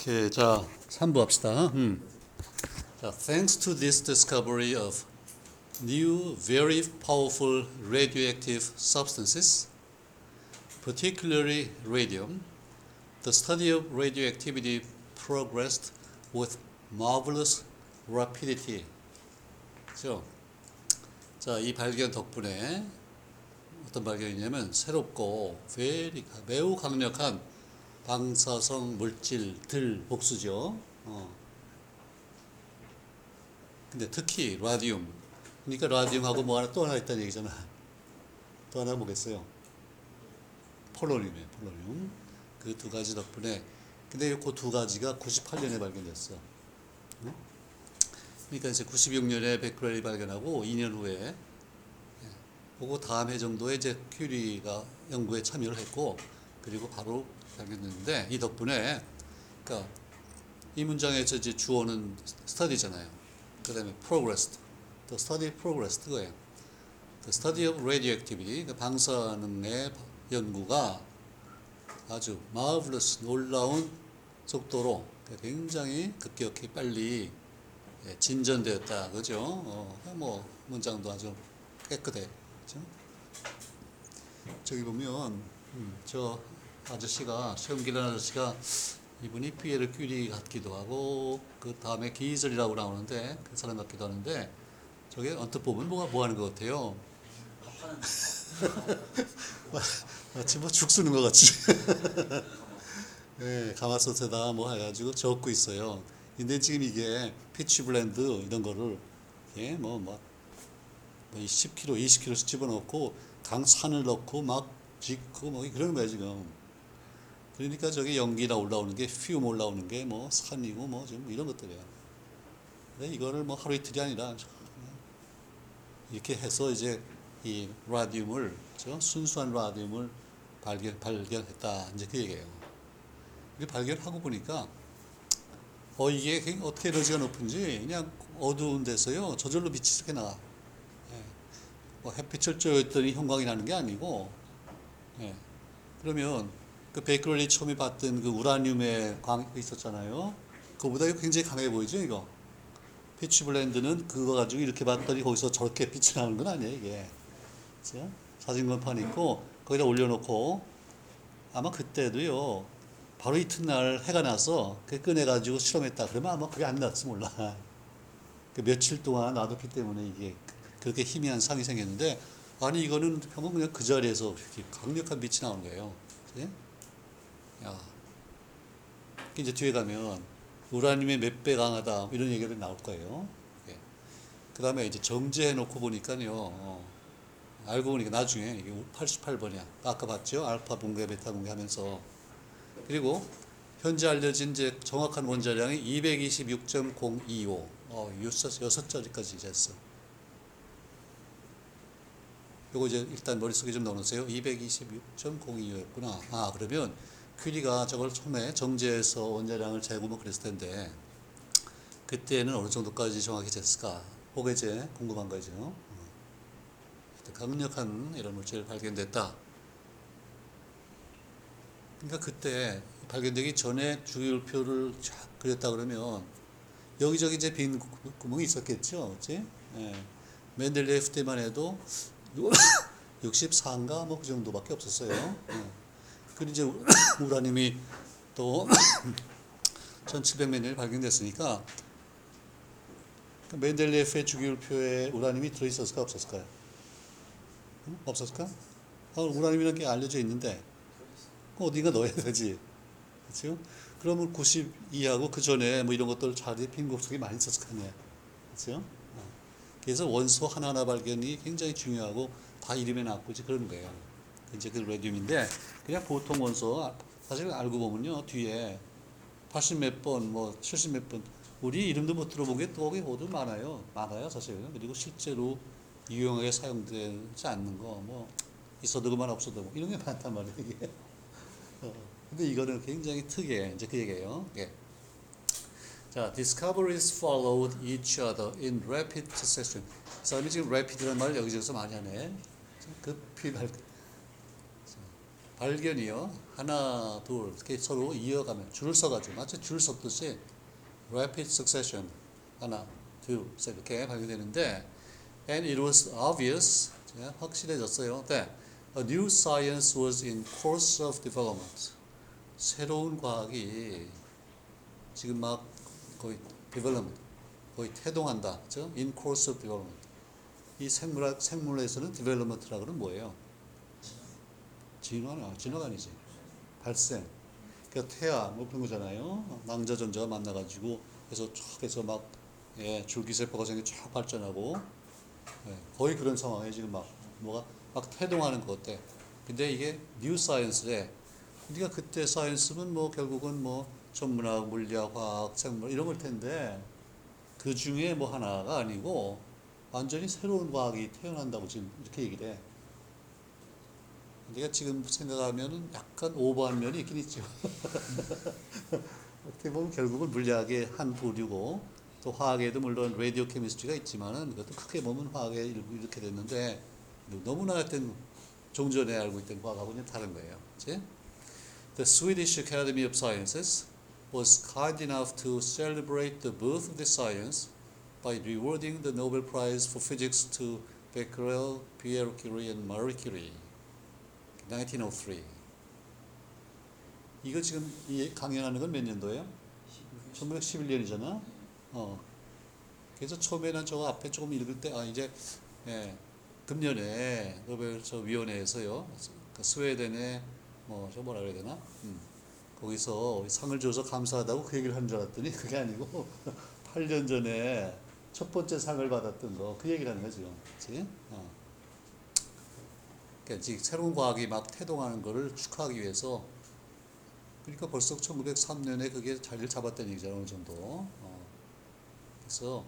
오케이, 자, 3부 합시다. 음. 자, thanks to this discovery of new, very powerful radioactive substances, particularly radium, the study of radioactivity progressed with marvelous rapidity. 그죠? 자, 이 발견 덕분에 어떤 발견이냐면 새롭고 very, 매우 강력한 방사성 물질들 복수죠. 어. 근데 특히 라디움. 그러니까 라디움하고 뭐 하나 또 하나 있다는 얘기잖아. 또 하나 뭐겠어요? 폴로늄이에요. 폴로늄. 그 두 가지 덕분에 근데 그 두 가지가 98년에 발견됐어. 어? 그러니까 이제 96년에 베크렐이 발견하고 2년 후에 그거 다음 해 정도에 이제 큐리가 연구에 참여를 했고 그리고 바로 발견됐는데 이 덕분에 그러니까 이 문장에서 이제 주어는 study잖아요. 그다음에 progressed. The study progressed 그거예요. The study of radioactivity, 그 방사능의 연구가 아주 marvelous 놀라운 속도로 굉장히 급격히 빨리 예, 진전되었다. 그죠? 어, 뭐 문장도 아주 깨끗해. 그죠? 저기 보면 음, 저 아저씨가 시험 기란 아저씨가 이분이 피에르 큐리 같기도 하고 그 다음에 기이절이라고 나오는데 그 사람 같기도 하는데 저게 언뜻 보면 뭐가 뭐 하는 것 같아요. 마치 뭐 죽 쓰는 것 같이. 예, 가마솥에다 뭐 해가지고 적고 있어요. 근데 지금 이게 피치 블렌드 이런 거를 예, 뭐, 뭐, 뭐 10kg, 20kg씩 집어넣고 강산을 넣고 막 짓고 뭐 그러는 거야 지금. 그러니까 저기 연기나 올라오는 게 퓨움 올라오는 게 뭐 산이고 뭐좀 이런 것들이야. 근데 이거를 뭐 하루 이틀이 아니라 이렇게 해서 이제 이 라디움을 저 순수한 라디움을 발견 발견했다 이제 그 얘기예요. 이렇게 발견하고 보니까 어 이게 어떻게 에너지가 높은지 그냥 어두운 데서요 저절로 빛이 이렇게 나와. 예. 뭐 햇빛을 쬐었더니 형광이 나는 게 아니고 예. 그러면 그 베크렐이 처음에 봤던 그 우라늄의 광이 있었잖아요. 그거보다 이거 굉장히 강해 보이죠 이거. 피치 블렌드는 그거 가지고 이렇게 봤더니 거기서 저렇게 빛이 나는 건 아니에요 이게. 그죠? 사진건판 있고 거기다 올려놓고 아마 그때도요 바로 이튿날 해가 나서 그 꺼내가지고 실험했다 그러면 아마 그게 안 났지 몰라 그 며칠 동안 놔뒀기 때문에 이게 그렇게 희미한 상이 생겼는데 아니 이거는 한번 그냥 그 자리에서 이렇게 강력한 빛이 나오는 거예요 그치? 야 이제 뒤에 가면 우라늄의 몇 배 강하다 이런 얘기가 나올 거예요 그 다음에 이제 정제해 놓고 보니까요 어, 알고 보니까 나중에 이게 88번이야. 아까 봤죠? 알파 분계, 베타 분계 하면서. 그리고 현재 알려진 이제 정확한 원자량이 226.025. 어, 여섯, 여섯 자리까지 이제 했어. 요거 이제 일단 머릿속에 좀 넣어놓으세요. 226.025였구나. 아, 그러면 퀴리가 저걸 처음에 정제해서 원자량을 재고 뭐 그랬을 텐데, 그때는 어느 정도까지 정확히 쟀을까? 그게 이제 궁금한 거죠. 강력한 이런 물질 발견됐다. 그러니까 그때 발견되기 전에 주기율표를 쫙 그렸다 그러면 여기저기 이제 빈 구멍이 있었겠죠, 그렇지? 예. 맨델레프 때만 해도 64인가 뭐 그 정도밖에 없었어요. 예. 그리고 이제 우라늄이 또 1700몇 년에 발견됐으니까 맨델레프의 주기율표에 우라늄이 들어있었을까 없었을까요? 응? 없었을까? 아, 우라늄이라는 게 알려져 있는데 어디가 넣어야 되지, 그렇죠? 그러면 92하고 그 전에 뭐 이런 것들 자리에 빈 곡석이 많이 있었을 거 아니야, 그렇죠? 그래서 원소 하나하나 발견이 굉장히 중요하고 다 이름에 이제 그런 거예요. 이제 그 레듐인데 그냥 보통 원소 사실 알고 보면요 뒤에 80몇 번, 뭐 70몇 번 우리 이름도 못 들어본 게또 거기 모두 많아요, 많아요 사실. 그리고 실제로 유용하게 사용되지 않는 거, 뭐, 있어도 그만 없어도 뭐, 이런 게 많단 말이에요, 이게. 어, 근데 이거는 굉장히 특이해. 이제 그 얘기예요. 예. 자, discoveries followed each other in rapid succession. 이 사람이 지금 rapid라는 말을 여기저기서 많이 하네. 급히 발, 발견이요. 하나, 둘 이렇게 서로 이어가면 줄을 서가지고 마치 줄 섰듯이 rapid succession 하나, 둘, 셋 이렇게 발견되는데 and it was obvious 자, 확실해졌어요. that a new science was in course of development. 새로운 과학이 지금 막 거의 development 거의 태동한다. 그죠? in course of development. 이 생물학 생물에서는 development라고 는 뭐예요? 진화는 진화가 아니지. 발생. 그러니까 태아 뭐 그런 거잖아요. 난자 정자가 만나가지고 그래서 쫙 해서 막 예, 줄기세포가 생겨 쫙 발전하고 예, 거의 그런 상황에 지금 막 뭐가 막 태동하는 것 같아. 근데 이게 new science래. 우리가 그때 science는 뭐 결국은 뭐 천문학, 물리학, 화학, 생물 이런 걸 텐데 그 중에 뭐 하나가 아니고 완전히 새로운 과학이 태어난다고 지금 이렇게 얘기를 해. 내가 지금 생각하면은 약간 오버한 면이 있긴 있죠. 어떻게 보면 결국은 물리학의 한 부류고 또 화학에도 물론 라디오 케미스트리가 있지만은 그것도 크게 보면 화학의 일부 이렇게 됐는데 너무나 하여튼 종전에 알고 있던 과학하고 는 다른 거예요. 그치? The Swedish Academy of Sciences was kind enough to celebrate the birth of the science by rewarding the Nobel Prize for Physics to Becquerel, Pierre Curie, and Marie Curie. 1903. 이거 지금 이 강연하는 건 몇 년도예요? 1911년이잖아. 어. 그래서 처음에는 저 앞에 조금 읽을 때, 아, 이제, 예, 금년에 노벨 저 위원회에서요, 그 스웨덴의 뭐, 저 뭐라 그래야 되나? 음. 거기서 상을 줘서 감사하다고 그 얘기를 하는 줄 알았더니 그게 아니고 8년 전에 첫 번째 상을 받았던 거, 그 얘기를 하는 거죠. 그치? 어. 그러니까 지금 새로운 과학이 막 태동하는 거를 축하하기 위해서 그러니까 벌써 1903년에 그게 자리를 잡았다는 얘기잖아요, 어느 정도. 어. 그래서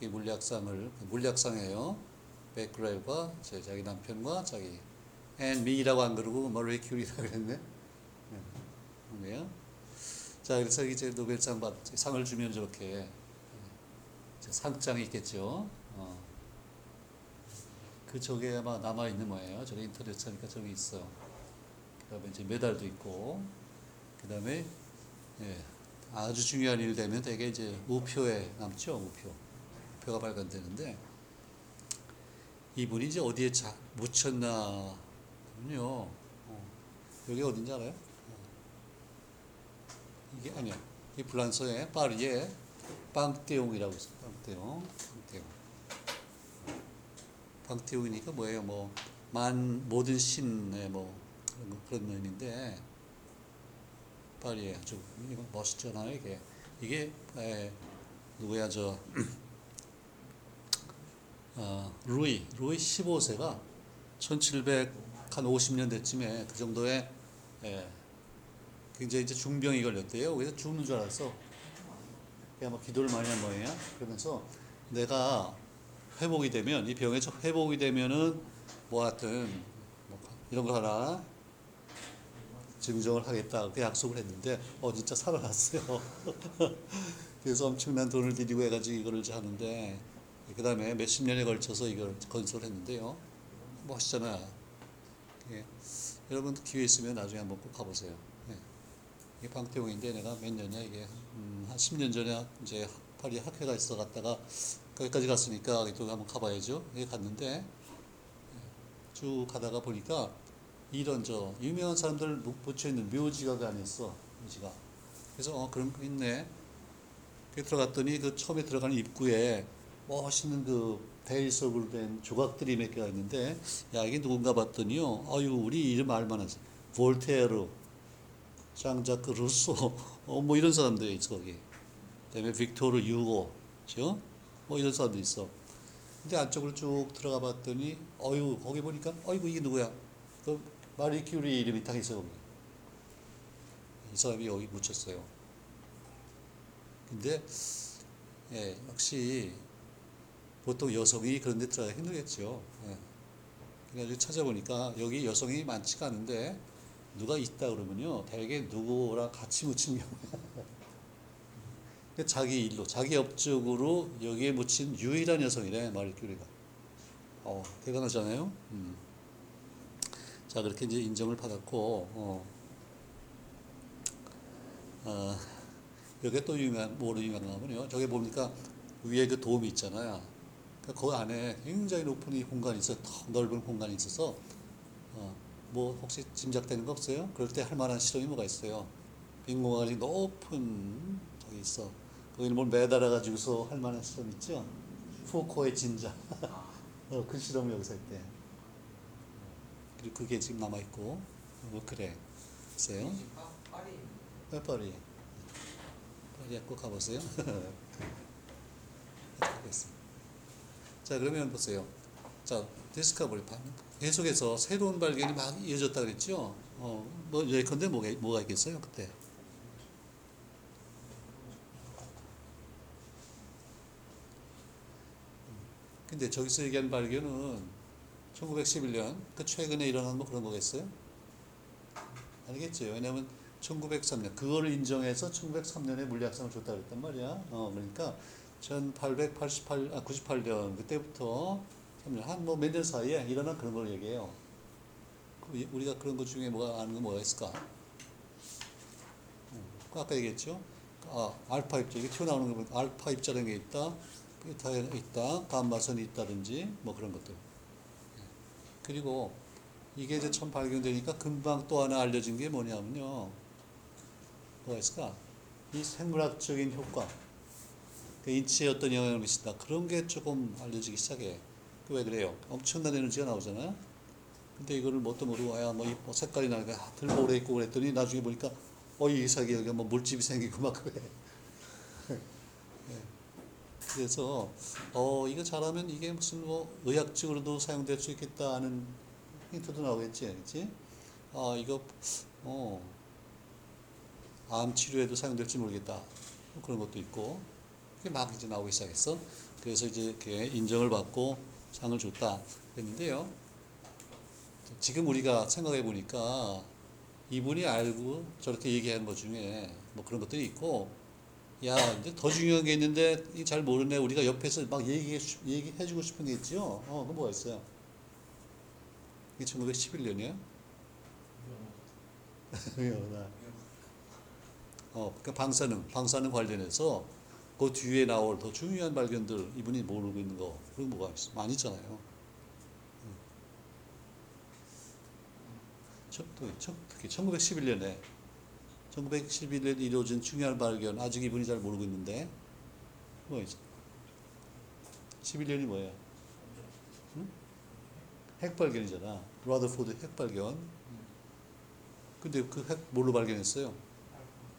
이 물리학상을 물리학상이에요. 베크렐과 제 자기 남편과 자기 and me라고 안 그러고 마리 큐리라고 그랬네. 네. 자, 그래서 이제 노벨상 받 상을 주면 저렇게 이제 상장이 있겠죠. 어. 그 저게 아마 남아 있는 거예요. 저기 인터넷 찾니까 저기 있어. 그다음에 이제 메달도 있고, 그다음에 예, 아주 중요한 일 되면 되게 이제 우표에 남죠. 우표. 우표가 발간되는데 이분이 이제 어디에 자, 묻혔나 하면요. 어, 여기 어딘지 알아요? 어. 이게 아니야. 이 프랑스의 파리에 빵떼용이라고 있어. 빵떼용. 빵떼용. 방태웅이니까 뭐예요? 뭐 만 모든 신의 뭐 그런 의미인데 파리에 아주 멋있잖아요 이게 이게 에, 누구야 저 어, 루이 루이 15세가 1700한 50년대쯤에 그 정도의 에, 굉장히 이제 중병이 걸렸대요. 그래서 죽는 줄 알았어. 그냥 막 기도를 많이 한 모양이야. 그러면서 내가 회복이 되면 이 병에서 회복이 되면은 뭐 하여튼 뭐 이런 거 하나 증정을 하겠다 그 약속을 했는데 어 진짜 살아났어요. 그래서 엄청난 돈을 들이고 해가지고 이거를 하는데 그 다음에 몇십 년에 걸쳐서 이걸 건설했는데요. 멋있잖아. 예. 여러분 기회 있으면 나중에 한번 꼭 가보세요. 예. 이게 방태용인데 내가 몇 년이야 이게 음, 한 10년 전에 이제 파리 학회가 있어 갔다가 거기까지 갔으니까 또 한번 가봐야죠. 여기 갔는데 쭉 가다가 보니까 이런 저 유명한 사람들 붙여 있는 묘지가 그 안에 있어 묘지가. 그래서 어 그런 거 있네. 그 들어갔더니 그 처음에 들어가는 입구에 멋있는 그 베일석으로 된 조각들이 몇 개가 있는데 야 이게 누군가 봤더니요. 아유 우리 이름 알만한 볼테르, 장자크 루소, 어 뭐 이런 사람들이 있어 거기. 그다음에 빅토르 유고, 그죠? 뭐 이런 사람도 있어. 근데 안쪽으로 쭉 들어가 봤더니 어유 거기 보니까 어이구 이게 누구야? 그 마리 큐리 이름이 딱 있어. 이 사람이 여기 묻혔어요. 근데 예, 역시 보통 여성이 그런 데 들어가 힘들겠죠. 예. 그래가지고 찾아보니까 여기 여성이 많지가 않은데 누가 있다 그러면요 대개 누구랑 같이 묻힌 경우야. 자기 일로, 자기 업적으로 여기에 묻힌 유일한 여성이래, 마리 큐리가. 어, 대단하잖아요? 음. 자 그렇게 이제 인정을 받았고 어, 어 여기 또 유명한 뭐로 유명하면요. 저게 뭡니까 위에 그 도움이 있잖아요. 그그 안에 굉장히 높은 이 공간이 있어, 더 넓은 공간이 있어서 어, 뭐 혹시 짐작되는 거 없어요? 그럴 때 할 만한 실험이 뭐가 있어요? 빈 공간이 높은 저기 있어. 거기는 뭘 매달아 가지고서 할 만한 실험 있죠? 푸코의 진자. 어, 그 실험 여기서 했대. 그리고 그게 지금 남아 있고, 뭐 그래. 있어요? 파리 네, 파리. 파리에 꼭 가보세요. 가겠습니다. 자, 그러면 보세요. 자, 디스커버리 판. 계속해서 새로운 발견이 막 이어졌다 그랬죠? 어, 뭐, 예컨대 뭐가, 뭐가 있겠어요, 그때? 근데 저기서 얘기한 발견은 1911년, 그 최근에 일어난 뭐 그런 거겠어요? 알겠죠? 왜냐면 1903년, 그거를 인정해서 1903년에 물리학상을 줬다 그랬단 말이야. 어, 그러니까 1888, 아, 98년, 그때부터 한뭐 몇 년 사이에 일어난 그런 걸 얘기해요. 우리가 그런 것 중에 뭐가 아는 거 뭐가 있을까? 음, 그 아까 얘기했죠? 아, 알파 입자, 이게 튀어나오는 거 보니까 알파 입자라는 게 있다, 베타가 있다, 감마선이 있다든지 뭐 그런 것들. 예. 그리고 이게 이제 처음 발견되니까 금방 또 하나 알려진 게 뭐냐면요. 뭐가 있을까? 이 생물학적인 효과. 그 인체에 어떤 영향을 미친다. 그런 게 조금 알려지기 시작해. 그 왜 그래요? 엄청난 에너지가 나오잖아요. 근데 이거를 뭣도 모르고, 야, 뭐, 이뭐 색깔이 나니까 아, 들고 오래 있고 그랬더니 나중에 보니까, 어, 이 색이 여기 뭐 물집이 생기고 막 그래. 예. 그래서, 어, 이거 잘하면 이게 무슨 뭐 의학적으로도 사용될 수 있겠다 하는 힌트도 나오겠지, 그렇지? 아, 이거, 어, 암 치료에도 사용될지 모르겠다. 뭐 그런 것도 있고, 그게 막 이제 나오기 시작했어. 그래서 이제 이렇게 인정을 받고 상을 줬다. 그랬는데요. 지금 우리가 생각해 보니까 이분이 알고 저렇게 얘기한 것 중에 뭐 그런 것들이 있고, 야, 이제 더 중요한 게 있는데 이잘 모르네. 우리가 옆에서 막 얘기해, 주- 얘기해 주고 싶은 게 있지요. 어, 그 뭐가 있어요? 이게 1911년이에요? 위험하다. 어, 그 방사능, 방사능 관련해서 그 뒤에 나올 더 중요한 발견들 이분이 모르고 있는 거 그런 거 뭐가 있어? 많이 있잖아요. 음. 저- 또 저- 특히 1911년에 1911년에 이루어진 중요한 발견 아직 이분이 잘 모르고 있는데 뭐 있어? 11년이 뭐예요? 응? 핵 발견이잖아. 라더포드 핵 발견. 근데 그 핵 뭘로 발견했어요?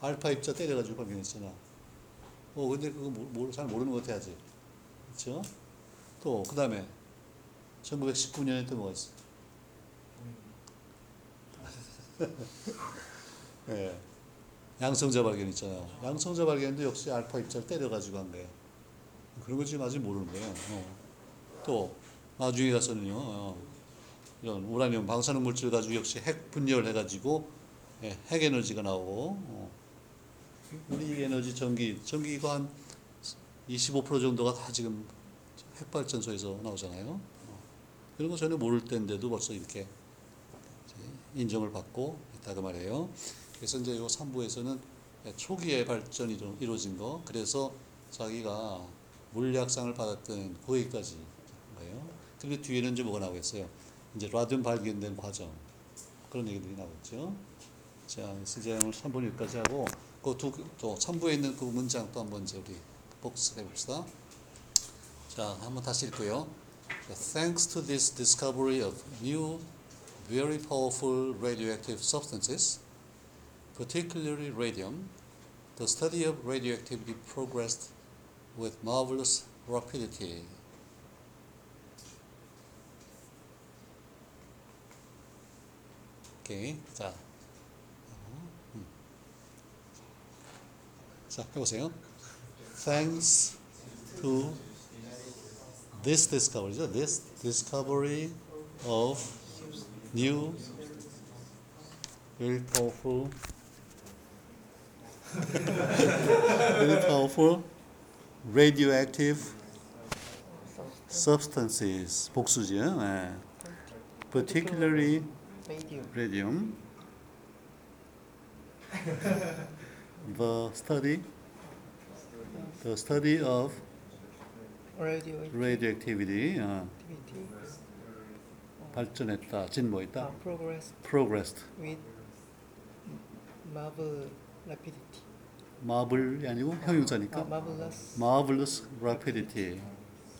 알파 입자 때려가지고 발견했잖아. 어, 근데 그거 모, 모, 잘 모르는 것 같아, 아직. 그쵸? 또, 그 다음에, 1919년에 또 뭐가 있어? 예. 양성자 발견 있잖아요. 양성자 발견도 역시 알파 입자를 때려가지고 한 거예요. 그런 거 지금 아직 모르는 거예요. 어. 또, 나중에 가서는요, 어, 이런 우라늄 방사능 물질 가지고 역시 핵 분열해가지고 예, 핵 에너지가 나오고, 어. 우리 에너지 전기, 전기가 한 25% 정도가 다 지금 핵발전소에서 나오잖아요. 어. 이런 거 전혀 모를 때인데도 벌써 이렇게 인정을 받고 있다 그 말이에요. 그래서 이제 요 3부에서는 초기에 발전이 이루- 이루어진 거, 그래서 자기가 물리학상을 받았던 거기까지 한 거예요. 그리고 뒤에는 이제 뭐가 나오겠어요? 이제 라디움 발견된 과정 그런 얘기들이 나오죠. 자, 이제 오늘 3분 여기까지 하고 그 두 또 3부에 있는 그 문장 또 한번 이제 우리 복습해 봅시다. 자, 한번 다시 읽고요. Thanks to this discovery of new, very powerful radioactive substances, particularly radium, the study of radioactivity progressed with marvelous rapidity. 오케이, 자, 음. 자 해보세요. Thanks to this discovery죠. This discovery of new, very powerful, very powerful radioactive substances. 복수죠. 예. Particularly Radium. radium. the study, the study of Radioactivity. radioactivity. 어, 발전했다, 진보했다. Uh, progress progressed. with marvel rapidity. 마블이 아니고 형용사니까. Uh, marvelous. marvelous rapidity.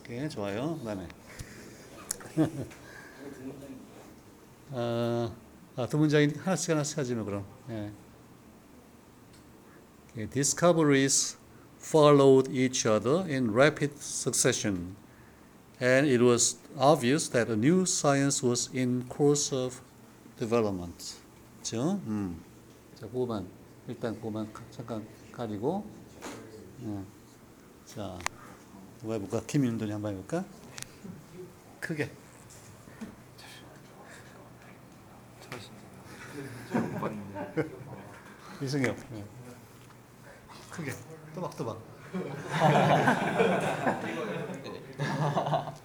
오케이, 좋아요. 그다음에 아, 아, 두 문장이 하나씩 하나씩 하지만 그럼. 예. Okay, discoveries followed each other in rapid succession, and it was obvious that a new science was in course of development. 그죠? 음. 자, 그거만 일단 그거만 가- 잠깐 가리고. 예. 자, 누가 해볼까? 김윤돈이 한번 해볼까? 크게. 이승엽. 예. 크게. 또박또박.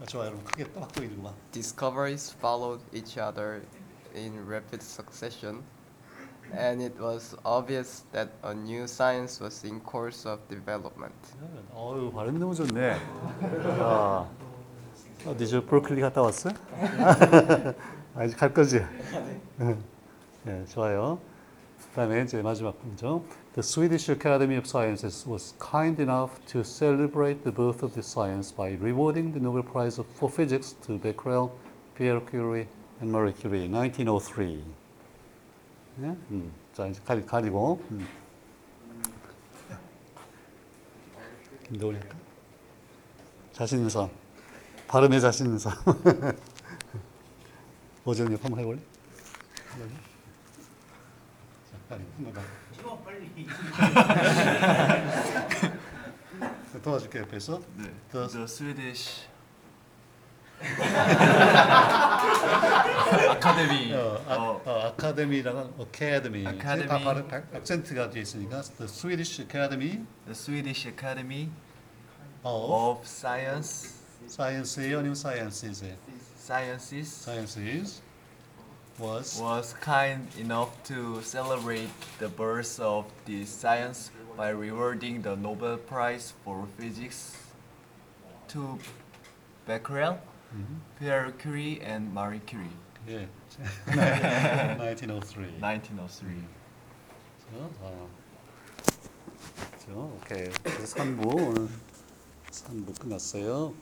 아, 좋아요. 그럼 크게 또박또박 읽어봐. Discoveries followed each other in rapid succession, and it was obvious that a new science was in course of development. 어유 발음이 너무 좋네. 아, 어디 저 브로클리 갔다 왔어? 아직 갈 거지? 네, 좋아요. 그다음에 이제 마지막 문장. The Swedish Academy of Sciences was kind enough to celebrate the birth of this science by rewarding the Nobel Prize for Physics to Becquerel, Pierre Curie, and Marie Curie, 1903. 네? 음, 자 이제 가리, 가리고. 음. 할까? 자신 있는 사람. 발음에 자신 있는 사람. 한번 해볼래? 자, 빨리 한번 봐. 도와줄게 옆에서. 네. The- The Swedish Academy 어, 아, 어, 어, 아카데미라는 어카데미. Academy. 다 발음 박- 악센트가 뒤에 있으니까 The Swedish Academy The Swedish Academy of of Science Science예요, 아니면 Sciencees예요? Sciences Sciences was was kind enough to celebrate the birth of this science by rewarding the Nobel Prize for Physics to Becquerel, Pierre Curie, and Marie Curie. 예. 1903. 1903. 그렇죠? 오케이. 그래서 3부 오늘 3부 끝났어요.